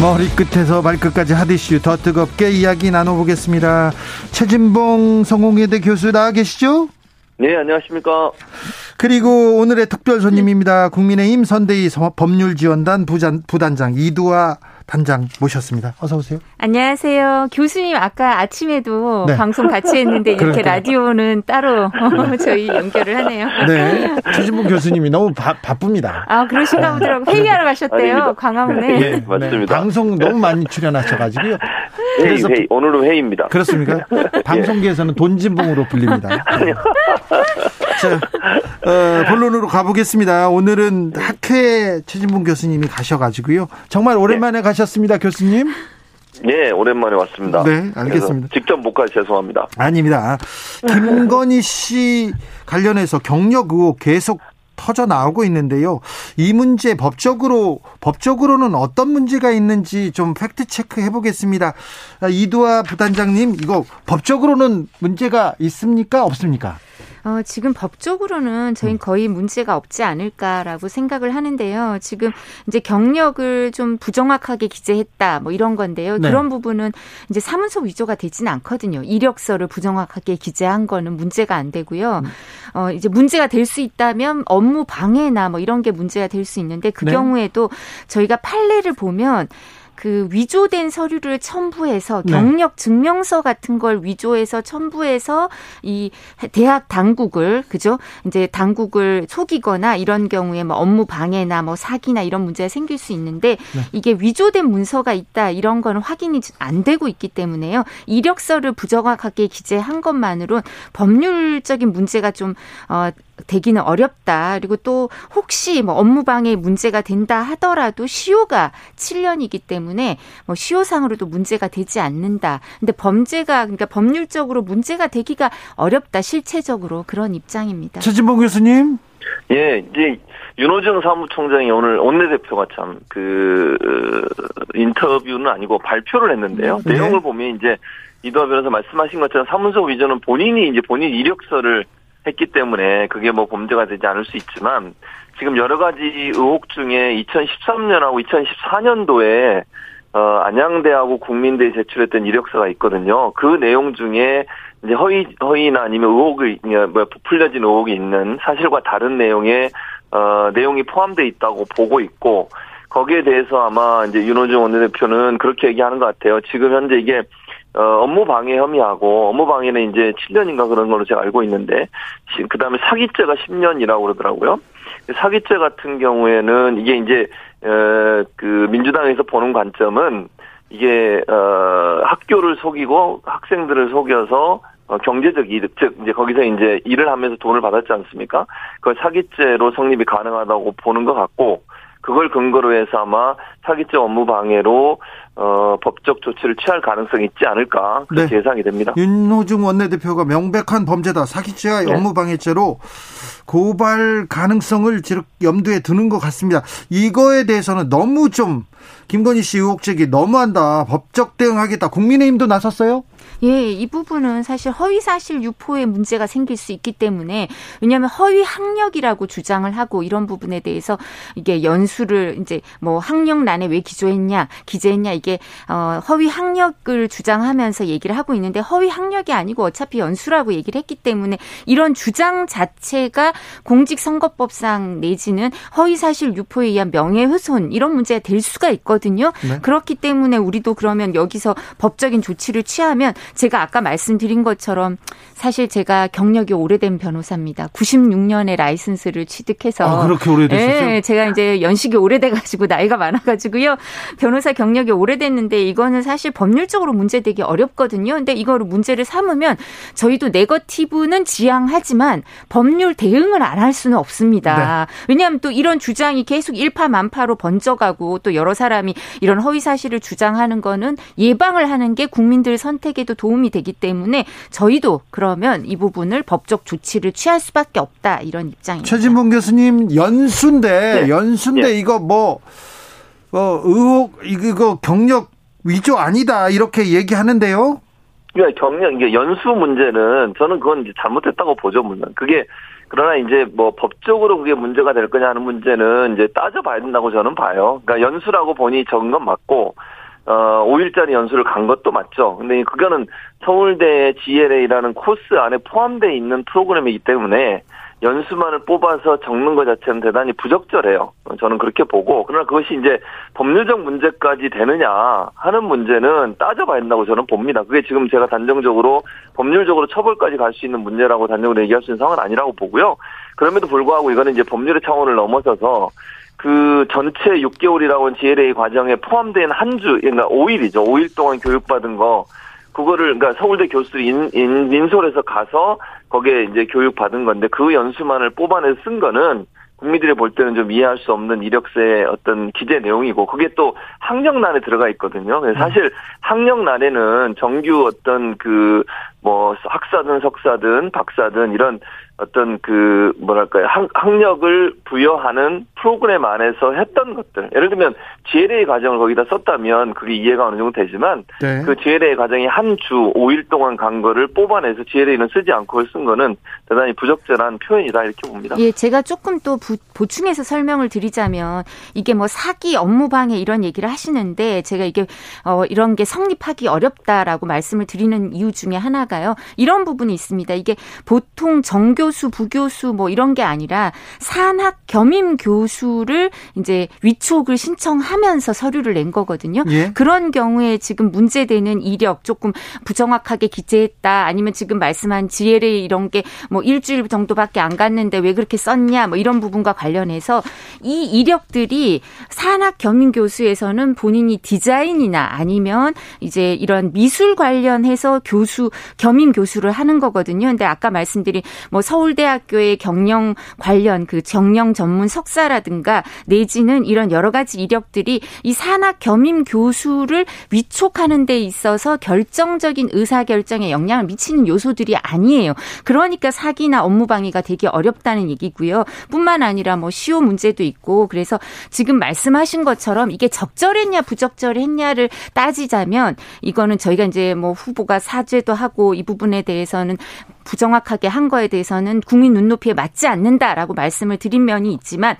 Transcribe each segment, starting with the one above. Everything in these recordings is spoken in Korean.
머리끝에서 발끝까지 핫이슈 더 뜨겁게 이야기 나눠보겠습니다 최진봉 성공회대 교수 나와 계시죠? 네 안녕하십니까 그리고 오늘의 특별 손님입니다 국민의힘 선대위 법률지원단 부단장 이두아 단장 모셨습니다. 어서 오세요. 안녕하세요. 교수님 아까 아침에도 네. 방송 같이 했는데 이렇게 라디오는 따로 저희 연결을 하네요. 네. 최진봉 교수님이 너무 바, 바쁩니다. 아 그러신가 보더라고 회의하러 가셨대요. 아닙니다. 광화문에. 네, 맞습니다. 네. 방송 너무 많이 출연하셔 가지고요. 회의, 회의. 오늘은 회의입니다. 그렇습니까? 방송계에서는 돈진봉으로 불립니다. 아니요. 자, 어, 본론으로 가보겠습니다. 오늘은 학회 최진봉 교수님이 가셔가지고요. 정말 오랜만에 네. 가셨습니다, 교수님. 네, 오랜만에 왔습니다. 네, 알겠습니다. 직접 못 가서 죄송합니다. 아닙니다. 김건희 씨 관련해서 경력 의혹 계속 터져 나오고 있는데요. 이 문제 법적으로 법적으로는 어떤 문제가 있는지 좀 팩트 체크 해 보겠습니다. 이두아 부단장님, 이거 법적으로는 문제가 있습니까? 없습니까? 어, 지금 법적으로는 저희는 음. 거의 문제가 없지 않을까라고 생각을 하는데요. 지금 이제 경력을 좀 부정확하게 기재했다 뭐 이런 건데요. 네. 그런 부분은 이제 사문서 위조가 되지는 않거든요. 이력서를 부정확하게 기재한 거는 문제가 안 되고요. 음. 어, 이제 문제가 될 수 있다면 업무 방해나 뭐 이런 게 문제가 될 수 있는데 그 네. 경우에도 저희가 판례를 보면 그 위조된 서류를 첨부해서 네. 경력 증명서 같은 걸 위조해서 첨부해서 이 대학 당국을 그죠? 이제 당국을 속이거나 이런 경우에 뭐 업무 방해나 뭐 사기나 이런 문제가 생길 수 있는데 네. 이게 위조된 문서가 있다 이런 거는 확인이 안 되고 있기 때문에요. 이력서를 부정확하게 기재한 것만으론 법률적인 문제가 좀 어, 되기는 어렵다. 그리고 또 혹시 뭐 업무 방해 문제가 된다 하더라도 시효가 7년이기 때문에 뭐 시효상으로도 문제가 되지 않는다. 근데 범죄가 그러니까 법률적으로 문제가 되기가 어렵다. 실체적으로 그런 입장입니다. 최진봉 교수님. 예, 이제 윤호정 사무총장이 오늘 원내대표가 참 그 인터뷰는 아니고 발표를 했는데요. 네. 내용을 보면 이제 이도하 변호사 말씀하신 것처럼 사문서 위조는 본인이 이제 본인 이력서를 했기 때문에 그게 뭐 범죄가 되지 않을 수 있지만 지금 여러 가지 의혹 중에 2013년하고 2014년도에 어, 안양대하고 국민대에 제출했던 이력서가 있거든요. 그 내용 중에 이제 허위 허위나 아니면 의혹을 뭐 부풀려진 의혹이 있는 사실과 다른 내용의 어, 내용이 포함되어 있다고 보고 있고 거기에 대해서 아마 이제 윤호중 원내대표는 그렇게 얘기하는 것 같아요. 지금 현재 이게 어, 업무 방해 혐의하고 업무 방해는 이제 7년인가 그런 걸로 제가 알고 있는데 그다음에 사기죄가 10년이라고 그러더라고요. 사기죄 같은 경우에는 이게 이제 어, 그 민주당에서 보는 관점은 이게 어, 학교를 속이고 학생들을 속여서 어, 경제적 이득, 즉, 이제 거기서 이제 일을 하면서 돈을 받았지 않습니까? 그걸 사기죄로 성립이 가능하다고 보는 것 같고, 그걸 근거로 해서 아마 사기죄 업무 방해로 어, 법적 조치를 취할 가능성이 있지 않을까 그렇게 네. 예상이 됩니다. 윤호중 원내대표가 명백한 범죄다 사기죄와 네. 업무 방해죄로 고발 가능성을 염두에 두는 것 같습니다. 이거에 대해서는 너무 좀 김건희 씨 의혹 제기 너무한다. 법적 대응하겠다. 국민의힘도 나섰어요? 예, 이 부분은 사실 허위 사실 유포에 문제가 생길 수 있기 때문에 왜냐하면 허위 학력이라고 주장을 하고 이런 부분에 대해서 이게 연수를 이제 뭐 학력란에 왜 기조했냐, 기재했냐 이게 어 허위 학력을 주장하면서 얘기를 하고 있는데 허위 학력이 아니고 어차피 연수라고 얘기를 했기 때문에 이런 주장 자체가 공직선거법상 내지는 허위 사실 유포에 의한 명예훼손 이런 문제가 될 수가 있거든요. 네. 그렇기 때문에 우리도 그러면 여기서 법적인 조치를 취하면 제가 아까 말씀드린 것처럼 사실 제가 경력이 오래된 변호사입니다. 96년에 라이선스를 취득해서 아, 그렇게 오래되셨죠? 네, 제가 이제 연식이 오래돼 가지고 나이가 많아 가지고요. 변호사 경력이 오래됐는데 이거는 사실 법률적으로 문제되기 어렵거든요. 근데 이거를 문제를 삼으면 저희도 네거티브는 지향하지만 법률 대응을 안 할 수는 없습니다. 네. 왜냐하면 또 이런 주장이 계속 일파만파로 번져가고 또 여러 사람이 이런 허위 사실을 주장하는 거는 예방을 하는 게 국민들 선택에도 도움이 되기 때문에 저희도 그러면 이 부분을 법적 조치를 취할 수밖에 없다 이런 입장입니다. 최진봉 교수님 연수인데 네. 연수인데 네. 이거 뭐 어, 의혹 이거 경력 위조 아니다 이렇게 얘기하는데요. 그러니까 경력 이게 연수 문제는 저는 그건 이제 잘못했다고 보죠 물론 그게 그러나 이제 뭐 법적으로 그게 문제가 될 거냐 하는 문제는 이제 따져봐야 된다고 저는 봐요. 그러니까 연수라고 보니 적은 건 맞고 어 5일짜리 연수를 간 것도 맞죠. 근데 그거는 서울대 GLA라는 코스 안에 포함되어 있는 프로그램이기 때문에 연수만을 뽑아서 적는 것 자체는 대단히 부적절해요. 저는 그렇게 보고 그러나 그것이 이제 법률적 문제까지 되느냐 하는 문제는 따져봐야 된다고 저는 봅니다. 그게 지금 제가 단정적으로 법률적으로 처벌까지 갈 수 있는 문제라고 단정적으로 얘기할 수 있는 상황은 아니라고 보고요. 그럼에도 불구하고 이거는 이제 법률의 차원을 넘어서서 그 전체 6개월이라고 하는 GLA 과정에 포함된 한 주, 그러니까 5일이죠. 5일 동안 교육받은 거 그거를 그러니까 서울대 교수들이 인, 인, 인솔해서 가서 거기에 이제 교육 받은 건데 그 연수만을 뽑아내서 쓴 거는 국민들이 볼 때는 좀 이해할 수 없는 이력서의 어떤 기재 내용이고 그게 또 학력란에 들어가 있거든요. 사실 학력란에는 정규 어떤 그 뭐 학사든 석사든 박사든 이런 어떤 그 뭐랄까요 학, 학력을 부여하는 프로그램 안에서 했던 것들 예를 들면 GLA 과정을 거기다 썼다면 그게 이해가 어느 정도 되지만 네. 그 GLA 과정이 한 주 5일 동안 간 거를 뽑아내서 GLA는 쓰지 않고 쓴 거는 대단히 부적절한 표현이다 이렇게 봅니다. 예, 제가 조금 또 부, 보충해서 설명을 드리자면 이게 뭐 사기 업무 방해 이런 얘기를 하시는데 제가 이게 어 이런 게 성립하기 어렵다라고 말씀을 드리는 이유 중에 하나가요. 이런 부분이 있습니다. 이게 보통 정교 교수, 부교수 뭐 이런 게 아니라 산학 겸임 교수를 이제 위촉을 신청하면서 서류를 낸 거거든요. 예? 그런 경우에 지금 문제되는 이력 조금 부정확하게 기재했다 아니면 지금 말씀한 GLA 이런 게 뭐 일주일 정도밖에 안 갔는데 왜 그렇게 썼냐 뭐 이런 부분과 관련해서 이 이력들이 산학 겸임 교수에서는 본인이 디자인이나 아니면 이제 이런 미술 관련해서 교수 겸임 교수를 하는 거거든요. 근데 아까 말씀드린 뭐 서, 서울대학교의 경영 관련 그 경영 전문 석사라든가 내지는 이런 여러 가지 이력들이 이 산학 겸임 교수를 위촉하는 데 있어서 결정적인 의사 결정에 영향을 미치는 요소들이 아니에요. 그러니까 사기나 업무 방해가 되게 어렵다는 얘기고요. 뿐만 아니라 뭐 시효 문제도 있고 그래서 지금 말씀하신 것처럼 이게 적절했냐 부적절했냐를 따지자면 이거는 저희가 이제 뭐 후보가 사죄도 하고 이 부분에 대해서는 부정확하게 한 거에 대해서는 국민 눈높이에 맞지 않는다라고 말씀을 드린 면이 있지만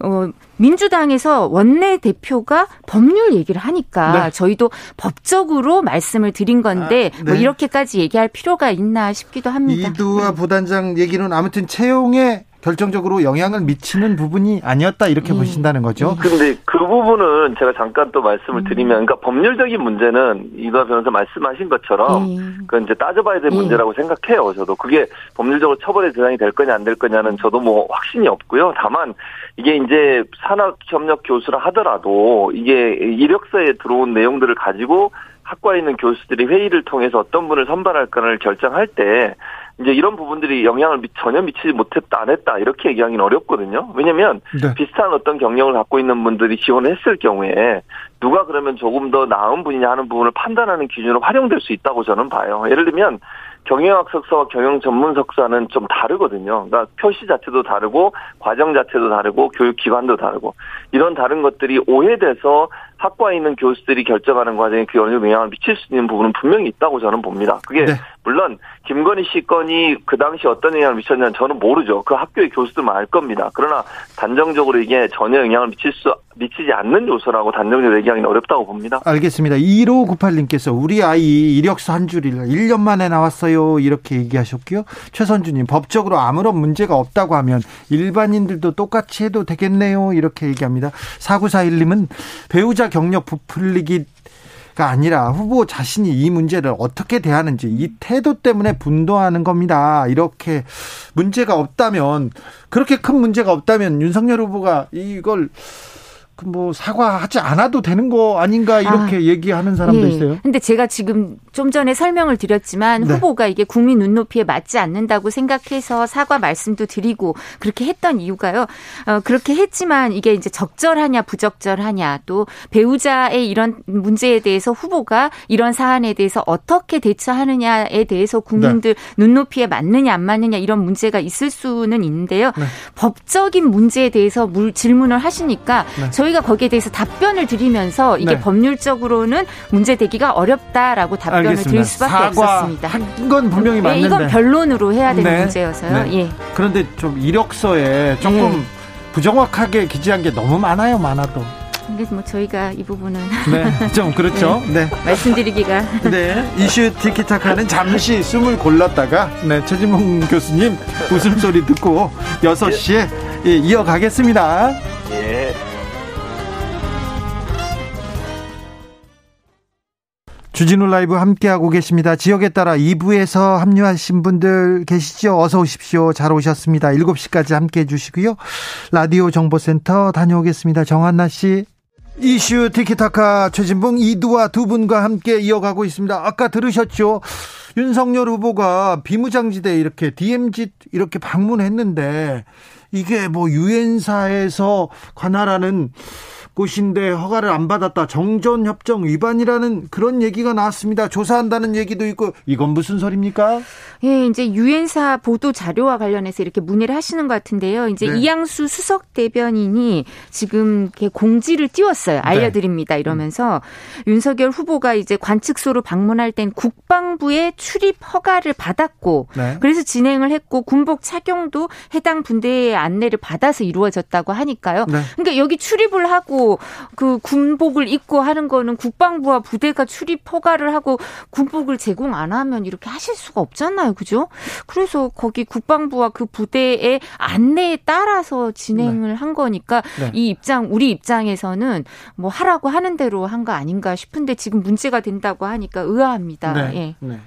어 민주당에서 원내 대표가 법률 얘기를 하니까 네. 저희도 법적으로 말씀을 드린 건데 아, 뭐 네. 뭐 이렇게까지 얘기할 필요가 있나 싶기도 합니다. 이두화 부단장 얘기는 아무튼 채용에 결정적으로 영향을 미치는 부분이 아니었다 이렇게 음. 보신다는 거죠. 그런데 그 부분은 제가 잠깐 또 말씀을 음. 드리면, 그러니까 법률적인 문제는 이거 변호사 말씀하신 것처럼 음. 그건 이제 따져봐야 될 음. 문제라고 생각해요. 저도 그게 법률적으로 처벌의 대상이 될 거냐 안 될 거냐는 저도 뭐 확신이 없고요. 다만 이게 이제 산학협력 교수라 하더라도 이게 이력서에 들어온 내용들을 가지고 학과에 있는 교수들이 회의를 통해서 어떤 분을 선발할까를 결정할 때 이제 이런 부분들이 영향을 미, 전혀 미치지 못했다, 안 했다, 이렇게 얘기하기는 어렵거든요. 왜냐면, 네. 비슷한 어떤 경력을 갖고 있는 분들이 지원을 했을 경우에, 누가 그러면 조금 더 나은 분이냐 하는 부분을 판단하는 기준으로 활용될 수 있다고 저는 봐요. 예를 들면, 경영학 석사와 경영 전문 석사는 좀 다르거든요. 그러니까 표시 자체도 다르고 과정 자체도 다르고 교육 기관도 다르고 이런 다른 것들이 오해돼서 학과에 있는 교수들이 결정하는 과정에 그 어느 정도 영향을 미칠 수 있는 부분은 분명히 있다고 저는 봅니다. 그게 네. 물론 김건희 씨 건이 그 당시 어떤 영향을 미쳤냐는 저는 모르죠. 그 학교의 교수들만 알 겁니다. 그러나 단정적으로 이게 전혀 영향을 미칠 수 미치지 않는 요소라고 단정적으로 얘기하기는 어렵다고 봅니다. 알겠습니다. 1598님께서 우리 아이 이력서 한 줄을 1년 만에 나왔어요. 이렇게 얘기하셨고요. 최선주님 법적으로 아무런 문제가 없다고 하면 일반인들도 똑같이 해도 되겠네요. 이렇게 얘기합니다. 4941님은 배우자 경력 부풀리기 아니라 후보 자신이 이 문제를 어떻게 대하는지 이 태도 때문에 분도하는 겁니다. 이렇게 문제가 없다면 그렇게 큰 문제가 없다면 윤석열 후보가 이걸 그 뭐 사과하지 않아도 되는 거 아닌가 이렇게 아, 얘기하는 사람도 예. 있어요. 근데 제가 지금 좀 전에 설명을 드렸지만 네. 후보가 이게 국민 눈높이에 맞지 않는다고 생각해서 사과 말씀도 드리고 그렇게 했던 이유가요. 어, 그렇게 했지만 이게 이제 적절하냐 부적절하냐 또 배우자의 이런 문제에 대해서 후보가 이런 사안에 대해서 어떻게 대처하느냐에 대해서 국민들 네. 눈높이에 맞느냐 안 맞느냐 이런 문제가 있을 수는 있는데요. 네. 법적인 문제에 대해서 물, 질문을 하시니까 네. 저희가 거기에 대해서 답변을 드리면서 이게 네. 법률적으로는 문제되기가 어렵다라고 답변을 알겠습니다. 드릴 수밖에 없었습니다. 한건 분명히 네, 맞는데 이건 변론으로 해야 되는 네. 문제여서요. 네. 예. 그런데 좀 이력서에 조금 네. 부정확하게 기재한 게 너무 많아요, 많아도. 근데 뭐 저희가 이 부분은 네, 좀 그렇죠. 네. 네. 말씀드리기가 네. 이슈 티키타카는 잠시 숨을 골랐다가 네, 최진봉 교수님 웃음소리 듣고 6 시에 예, 이어가겠습니다. 예. 주진우 라이브 함께하고 계십니다. 지역에 따라 2부에서 합류하신 분들 계시죠? 어서 오십시오. 잘 오셨습니다. 7시까지 함께해 주시고요. 라디오 정보센터 다녀오겠습니다. 정한나 씨. 이슈 티키타카 최진봉 이두와 두 분과 함께 이어가고 있습니다. 아까 들으셨죠? 윤석열 후보가 비무장지대 이렇게 DMZ 이렇게 방문했는데 이게 뭐 유엔사에서 관할하는 곳인데 허가를 안 받았다. 정전협정 위반이라는 그런 얘기가 나왔습니다. 조사한다는 얘기도 있고 이건 무슨 소리입니까? 예, 이제 유엔사 보도 자료와 관련해서 이렇게 문의를 하시는 것 같은데요. 이제 네. 이양수 수석 대변인이 지금 공지를 띄웠어요. 네. 알려드립니다. 이러면서 음. 윤석열 후보가 이제 관측소로 방문할 땐 국방부의 출입 허가를 받았고 네. 그래서 진행을 했고 군복 착용도 해당 분대의 안내를 받아서 이루어졌다고 하니까요. 네. 그러니까 여기 출입을 하고 그 군복을 입고 하는 거는 국방부와 부대가 출입 허가를 하고 군복을 제공 안 하면 이렇게 하실 수가 없잖아요. 그죠? 그래서 거기 국방부와 그 부대의 안내에 따라서 진행을 네. 한 거니까 네. 이 입장 우리 입장에서는 뭐 하라고 하는 대로 한 거 아닌가 싶은데 지금 문제가 된다고 하니까 의아합니다. 네. 예.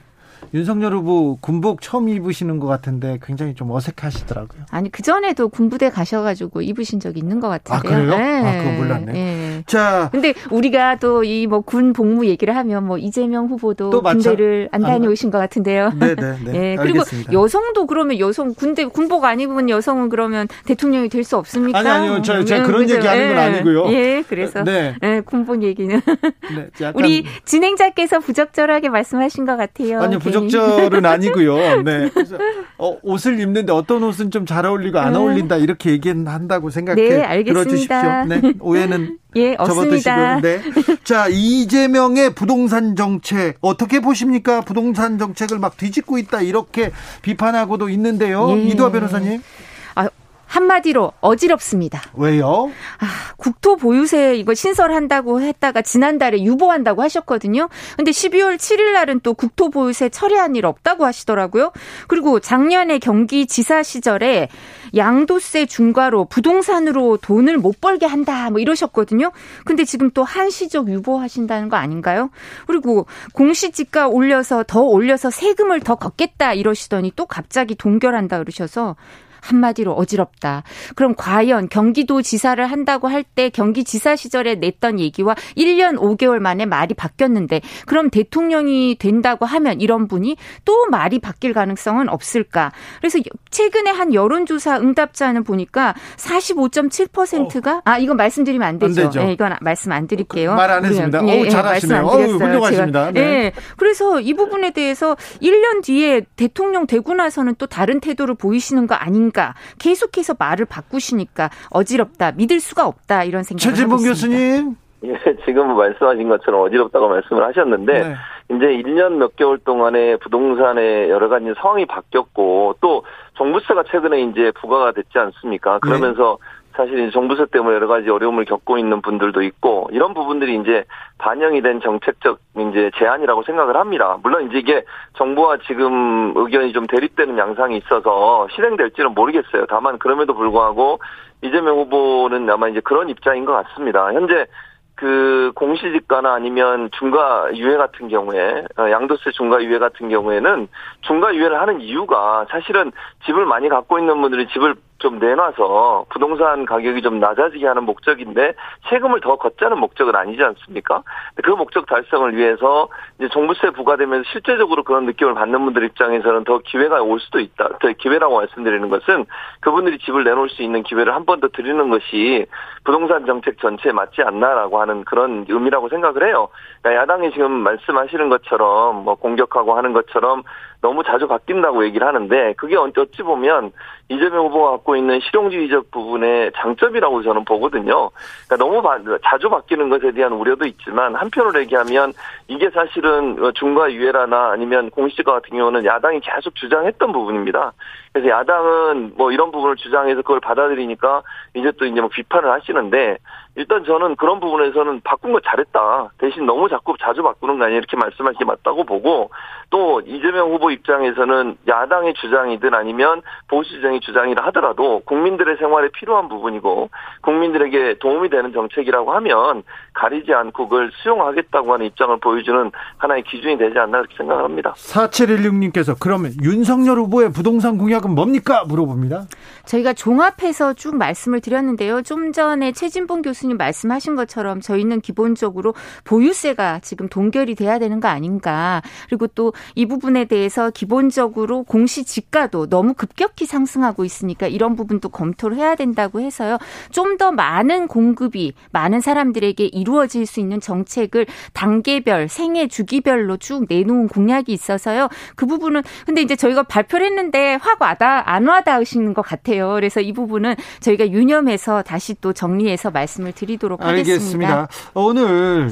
네. 윤석열 후보 군복 처음 입으시는 것 같은데 굉장히 좀 어색하시더라고요. 아니 그 전에도 군부대 가셔가지고 입으신 적 있는 것 같은데요. 아 그래요? 네. 아 그거 몰랐네. 네. 자, 근데 우리가 또 이 뭐 군 복무 얘기를 하면 뭐 이재명 후보도 또 군대를 안 다녀오신 것 같은데요. 네네. 네, 네. 네. 그리고 알겠습니다. 여성도 그러면 여성 군대 군복 안 입은 여성은 그러면 대통령이 될 수 없습니까? 아니 아니요, 저, 저 그런 그죠? 얘기 하는 건 아니고요. 예, 그래서 네, 네 군복 얘기는 네. 우리 진행자께서 부적절하게 말씀하신 것 같아요. 아니요, 부적 적절은 아니고요. 네. 그래서 어, 옷을 입는데 어떤 옷은 좀 잘 어울리고 안 네. 어울린다 이렇게 얘기한다고 생각해 네, 알겠습니다. 들어주십시오. 네. 오해는 예, 접어드시고. 네. 자, 이재명의 부동산 정책 어떻게 보십니까? 부동산 정책을 막 뒤집고 있다 이렇게 비판하고도 있는데요. 예. 이두아 변호사님. 한마디로 어지럽습니다. 왜요? 아, 국토 보유세 이거 신설한다고 했다가 지난달에 유보한다고 하셨거든요. 근데 12월 7일 날은 또 국토 보유세 처리한 일 없다고 하시더라고요. 그리고 작년에 경기 지사 시절에 양도세 중과로 부동산으로 돈을 못 벌게 한다 뭐 이러셨거든요. 근데 지금 또 한시적 유보하신다는 거 아닌가요? 그리고 공시지가 올려서 더 올려서 세금을 더 걷겠다 이러시더니 또 갑자기 동결한다 그러셔서 한마디로 어지럽다. 그럼 과연 경기도 지사를 한다고 할 때 경기 지사 시절에 냈던 얘기와 1년 5개월 만에 말이 바뀌었는데 그럼 대통령이 된다고 하면 이런 분이 또 말이 바뀔 가능성은 없을까? 그래서 최근에 한 여론조사 응답자는 보니까 45.7%가 아 이건 말씀드리면 안 되죠. 안 되죠. 네, 이건 말씀 안 드릴게요. 말안 했습니다. 예, 오, 잘하시네요. 예, 안 훌륭하십니다. 네. 네. 그래서 이 부분에 대해서 1년 뒤에 대통령 되고 나서는 또 다른 태도를 보이시는 거 아닌가? 보니까 계속해서 말을 바꾸시니까 어지럽다, 믿을 수가 없다 이런 생각을 최진봉 교수님. 예, 지금 말씀하신 것처럼 어지럽다고 말씀을 하셨는데 네. 이제 1년 몇 개월 동안에 부동산의 여러 가지 상황이 바뀌었고 또 종부세가 최근에 이제 부과가 됐지 않습니까? 그러면서 네. 사실 정부세 때문에 여러 가지 어려움을 겪고 있는 분들도 있고 이런 부분들이 이제 반영이 된 정책적 이제 제안이라고 생각을 합니다. 물론 이제 이게 정부와 지금 의견이 좀 대립되는 양상이 있어서 실행될지는 모르겠어요. 다만 그럼에도 불구하고 이재명 후보는 아마 이제 그런 입장인 것 같습니다. 현재 그 공시지가나 아니면 중과 유예 같은 경우에 어, 양도세 중과 유예 같은 경우에는 중과 유예를 하는 이유가 사실은 집을 많이 갖고 있는 분들이 집을 좀 내놔서 부동산 가격이 좀 낮아지게 하는 목적인데 세금을 더 걷자는 목적은 아니지 않습니까? 그 목적 달성을 위해서 이제 종부세 부과되면서 실제적으로 그런 느낌을 받는 분들 입장에서는 더 기회가 올 수도 있다. 더 기회라고 말씀드리는 것은 그분들이 집을 내놓을 수 있는 기회를 한 번 더 드리는 것이 부동산 정책 전체에 맞지 않나라고 하는 그런 의미라고 생각을 해요. 그러니까 야당이 지금 말씀하시는 것처럼 뭐 공격하고 하는 것처럼 너무 자주 바뀐다고 얘기를 하는데 그게 어찌 보면 이재명 후보가 갖고 있는 실용주의적 부분의 장점이라고 저는 보거든요. 그러니까 너무 바, 자주 바뀌는 것에 대한 우려도 있지만 한편으로 얘기하면 이게 사실은 중과 유예라나 아니면 공시지가 같은 경우는 야당이 계속 주장했던 부분입니다. 그래서 야당은 뭐 이런 부분을 주장해서 그걸 받아들이니까 이제 또 이제 뭐 비판을 하시는데 일단 저는 그런 부분에서는 바꾼 거 잘했다. 대신 너무 자꾸 자주 바꾸는 거 아니야 이렇게 말씀하시기 맞다고 보고 또 이재명 후보 입장에서는 야당의 주장이든 아니면 보수 주장의 주장이라 하더라도 국민들의 생활에 필요한 부분이고 국민들에게 도움이 되는 정책이라고 하면 가리지 않고 그걸 수용하겠다고 하는 입장을 보여주는 하나의 기준이 되지 않나 그렇게 생각합니다. 4716님께서 그러면 윤석열 후보의 부동산 공약은 뭡니까 물어봅니다. 저희가 종합해서 쭉 말씀을 드렸는데요. 좀 전에 최진봉 교수 님 말씀하신 것처럼 저희는 기본적으로 보유세가 지금 동결이 돼야 되는 거 아닌가. 그리고 또 이 부분에 대해서 기본적으로 공시 지가도 너무 급격히 상승하고 있으니까 이런 부분도 검토를 해야 된다고 해서요. 좀 더 많은 공급이 많은 사람들에게 이루어질 수 있는 정책을 단계별, 생애 주기별로 쭉 내놓은 공약이 있어서요. 그 부분은 근데 이제 저희가 발표를 했는데 확 와다 안 와닿으시는 것 같아요. 그래서 이 부분은 저희가 유념해서 다시 또 정리해서 말씀을 드리도록 하겠습니다. 알겠습니다. 오늘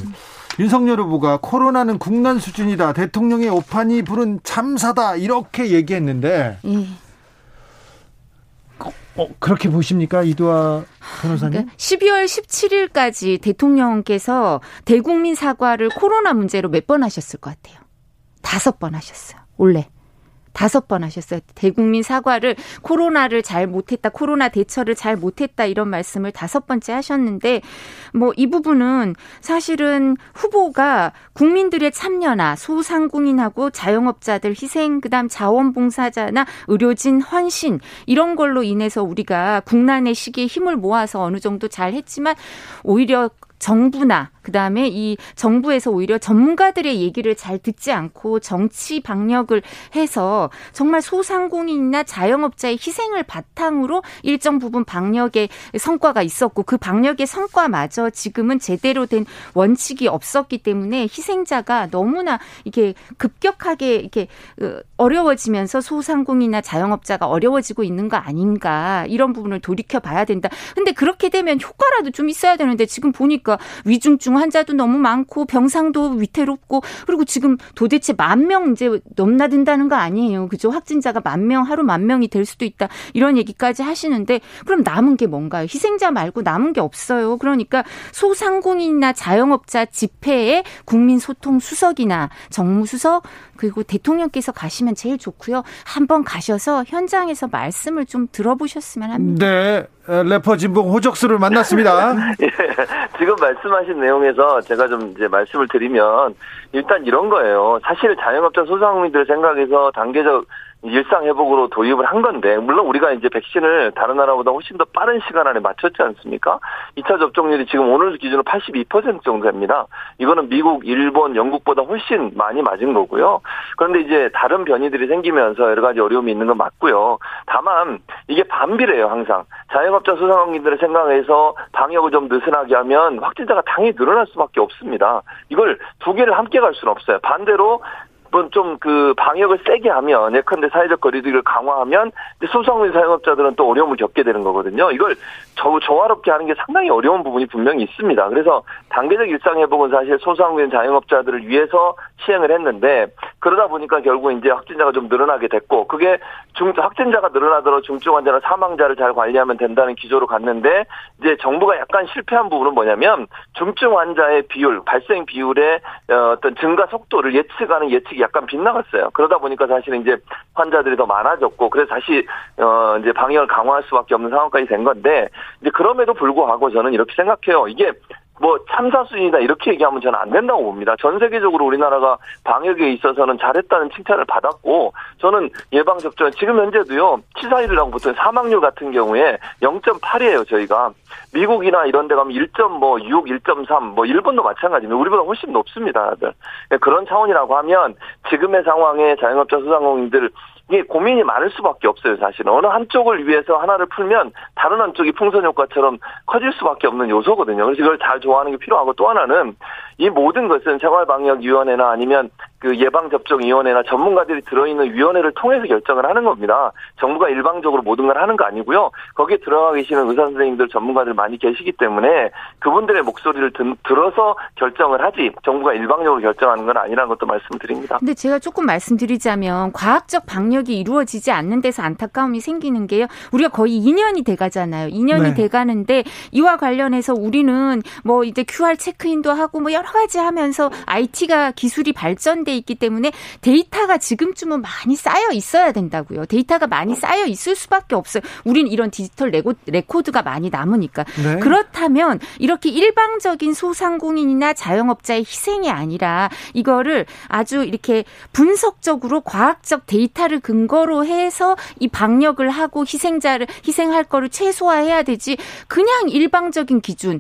윤석열 후보가 코로나는 국난 수준이다. 대통령의 오판이 부른 참사다. 이렇게 얘기했는데 예. 어, 그렇게 보십니까? 이두아 변호사님? 그러니까 12월 17일까지 대통령께서 대국민 사과를 코로나 문제로 몇 번 하셨을 것 같아요. 다섯 번 하셨어요. 원래. 다섯 번 하셨어요. 대국민 사과를 코로나를 잘 못했다, 코로나 대처를 잘 못했다 이런 말씀을 다섯 번째 하셨는데 뭐 이 부분은 사실은 후보가 국민들의 참여나 소상공인하고 자영업자들 희생, 그다음 자원봉사자나 의료진 헌신 이런 걸로 인해서 우리가 국난의 시기에 힘을 모아서 어느 정도 잘 했지만 오히려 정부나 그다음에 이 정부에서 오히려 전문가들의 얘기를 잘 듣지 않고 정치 방역을 해서 정말 소상공인이나 자영업자의 희생을 바탕으로 일정 부분 방역의 성과가 있었고 그 방역의 성과마저 지금은 제대로 된 원칙이 없었기 때문에 희생자가 너무나 이게 급격하게 이렇게 어, 어려워지면서 소상공인이나 자영업자가 어려워지고 있는 거 아닌가 이런 부분을 돌이켜 봐야 된다. 근데 그렇게 되면 효과라도 좀 있어야 되는데 지금 보니까 위중증 중증 환자도 너무 많고 병상도 위태롭고 그리고 지금 도대체 만 명 이제 넘나든다는 거 아니에요. 그죠? 확진자가 만 명, 하루 만 명이 될 수도 있다. 이런 얘기까지 하시는데 그럼 남은 게 뭔가요? 희생자 말고 남은 게 없어요. 그러니까 소상공인이나 자영업자 집회에 국민소통 수석이나 정무수석 그리고 대통령께서 가시면 제일 좋고요. 한번 가셔서 현장에서 말씀을 좀 들어보셨으면 합니다. 네. 래퍼 진봉 호적수를 만났습니다. 예, 지금 말씀하신 내용에서 제가 좀 이제 말씀을 드리면 일단 이런 거예요. 사실 자영업자 소상공인들 생각해서 단계적 일상 회복으로 도입을 한 건데 물론 우리가 이제 백신을 다른 나라보다 훨씬 더 빠른 시간 안에 맞췄지 않습니까? 2차 접종률이 지금 오늘 기준으로 82% 정도 됩니다. 이거는 미국, 일본, 영국보다 훨씬 많이 맞은 거고요. 그런데 이제 다른 변이들이 생기면서 여러 가지 어려움이 있는 건 맞고요. 다만 이게 반비례예요, 항상. 자영업자 소상공인들을 생각해서 방역을 좀 느슨하게 하면 확진자가 당연히 늘어날 수밖에 없습니다. 이걸 두 개를 함께 갈 수는 없어요. 반대로 좀 그 방역을 세게 하면 예컨대 사회적 거리두기를 강화하면 소상공인 사용업자들은 또 어려움을 겪게 되는 거거든요. 이걸 저 조화롭게 하는 게 상당히 어려운 부분이 분명히 있습니다. 그래서 단계적 일상 회복은 사실 소상공인 자영업자들을 위해서 시행을 했는데 그러다 보니까 결국 이제 확진자가 좀 늘어나게 됐고 그게 중 확진자가 늘어나도록 중증 환자나 사망자를 잘 관리하면 된다는 기조로 갔는데 이제 정부가 약간 실패한 부분은 뭐냐면 중증 환자의 비율 발생 비율의 어, 어떤 증가 속도를 예측하는 예측이 약간 빗나갔어요. 그러다 보니까 사실은 이제 환자들이 더 많아졌고 그래서 다시 어 이제 방역을 강화할 수밖에 없는 상황까지 된 건데 이제 그럼에도 불구하고 저는 이렇게 생각해요. 이게 뭐 참사순이다 이렇게 얘기하면 저는 안 된다고 봅니다. 전 세계적으로 우리나라가 방역에 있어서는 잘했다는 칭찬을 받았고 저는 예방 접종 지금 현재도요 치사율이라고 보통 사망률 같은 경우에 0.8이에요 저희가 미국이나 이런 데 가면 1.6, 1.3, 뭐 일본도 마찬가지입니다. 우리보다 훨씬 높습니다. 다들. 그런 차원이라고 하면 지금의 상황에 자영업자 소상공인들 이게 고민이 많을 수밖에 없어요, 사실은. 어느 한쪽을 위해서 하나를 풀면 다른 한쪽이 풍선 효과처럼 커질 수밖에 없는 요소거든요. 그래서 이걸 잘 좋아하는 게 필요하고 또 하나는 이 모든 것은 생활방역위원회나 아니면 그 예방접종위원회나 전문가들이 들어있는 위원회를 통해서 결정을 하는 겁니다. 정부가 일방적으로 모든 걸 하는 거 아니고요. 거기에 들어가 계시는 의사 선생님들 전문가들 많이 계시기 때문에 그분들의 목소리를 든, 들어서 결정을 하지 정부가 일방적으로 결정하는 건 아니라는 것도 말씀드립니다. 근데 제가 조금 말씀드리자면 과학적 방역이 이루어지지 않는 데서 안타까움이 생기는 게요. 우리가 거의 2년이 돼가잖아요. 2년이 네. 돼가는데 이와 관련해서 우리는 뭐 이제 QR 체크인도 하고 뭐 여러 가지 하면서 IT가 기술이 발전돼 돼 있기 때문에 데이터가 지금쯤은 많이 쌓여 있어야 된다고요. 데이터가 많이 쌓여 있을 수밖에 없어요. 우린 이런 디지털 레고, 레코드가 많이 남으니까. 네. 그렇다면 이렇게 일방적인 소상공인이나 자영업자의 희생이 아니라 이거를 아주 이렇게 분석적으로 과학적 데이터를 근거로 해서 이 방역을 하고 희생자를 희생할 거를 최소화해야 되지 그냥 일방적인 기준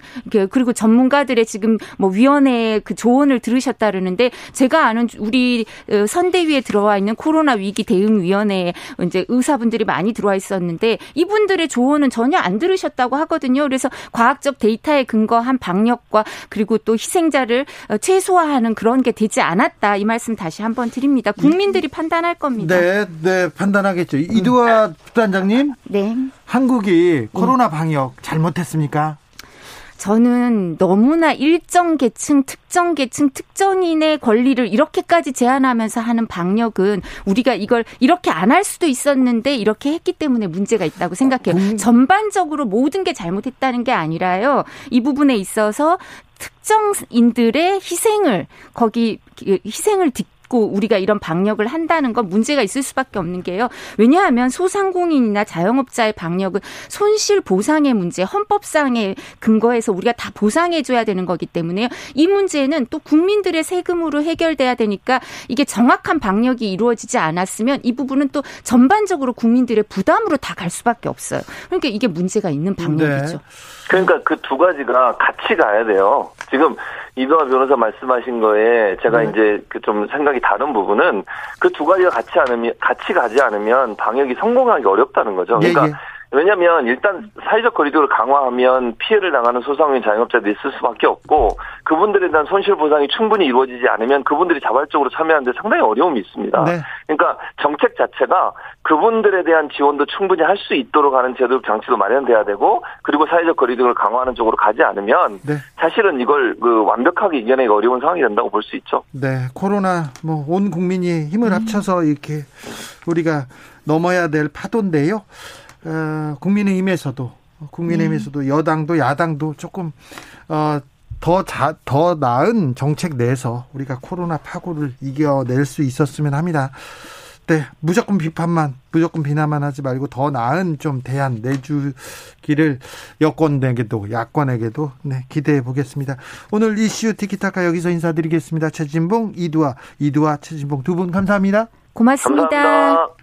그리고 전문가들의 지금 뭐 위원회의 그 조언을 들으셨다 그러는데 제가 아는 우리 어, 선대위에 들어와 있는 코로나 위기 대응 위원회에 이제 의사분들이 많이 들어와 있었는데 이분들의 조언은 전혀 안 들으셨다고 하거든요. 그래서 과학적 데이터에 근거한 방역과 그리고 또 희생자를 어, 최소화하는 그런 게 되지 않았다. 이 말씀 다시 한번 드립니다. 국민들이 판단할 겁니다. 네, 네, 판단하겠죠. 이두아 부단장님. 네. 한국이 코로나 방역 잘못했습니까? 저는 너무나 일정 계층, 특정 계층, 특정인의 권리를 이렇게까지 제한하면서 하는 방역은 우리가 이걸 이렇게 안 할 수도 있었는데 이렇게 했기 때문에 문제가 있다고 생각해요. 음. 전반적으로 모든 게 잘못했다는 게 아니라요. 이 부분에 있어서 특정인들의 희생을 거기 희생을 자꾸 우리가 이런 방역을 한다는 건 문제가 있을 수밖에 없는 게요. 왜냐하면 소상공인이나 자영업자의 방역은 손실 보상의 문제, 헌법상의 근거에서 우리가 다 보상해 줘야 되는 거기 때문에요. 이 문제는 또 국민들의 세금으로 해결돼야 되니까 이게 정확한 방역이 이루어지지 않았으면 이 부분은 또 전반적으로 국민들의 부담으로 다 갈 수밖에 없어요. 그러니까 이게 문제가 있는 방역이죠. 네. 그러니까 그 두 가지가 같이 가야 돼요. 지금 이동아 변호사 말씀하신 거에 제가 네. 이제 그 좀 생각이 다른 부분은 그 두 가지가 같이 않으면 같이 가지 않으면 방역이 성공하기 어렵다는 거죠. 그러니까 예, 예. 왜냐하면 일단 사회적 거리두기를 강화하면 피해를 당하는 소상공인 자영업자들이 있을 수밖에 없고 그분들에 대한 손실 보상이 충분히 이루어지지 않으면 그분들이 자발적으로 참여하는데 상당히 어려움이 있습니다. 네. 그러니까 정책 자체가 그분들에 대한 지원도 충분히 할 수 있도록 하는 제도 장치도 마련돼야 되고 그리고 사회적 거리두기를 강화하는 쪽으로 가지 않으면 네. 사실은 이걸 그 완벽하게 이겨내기 어려운 상황이 된다고 볼 수 있죠. 네, 코로나 뭐 온 국민이 힘을 음. 합쳐서 이렇게 우리가 넘어야 될 파도인데요. 어, 국민의힘에서도 국민의힘에서도 음. 여당도 야당도 조금 어, 더, 자, 더 나은 정책 내서 우리가 코로나 파고를 이겨낼 수 있었으면 합니다. 네, 무조건 비판만, 무조건 비난만 하지 말고 더 나은 좀 대안 내주기를 여권에게도, 야권에게도, 네, 기대해 보겠습니다. 오늘 이슈 티키타카 여기서 인사드리겠습니다. 최진봉, 이두아, 이두아, 최진봉 두 분 감사합니다. 고맙습니다. 감사합니다.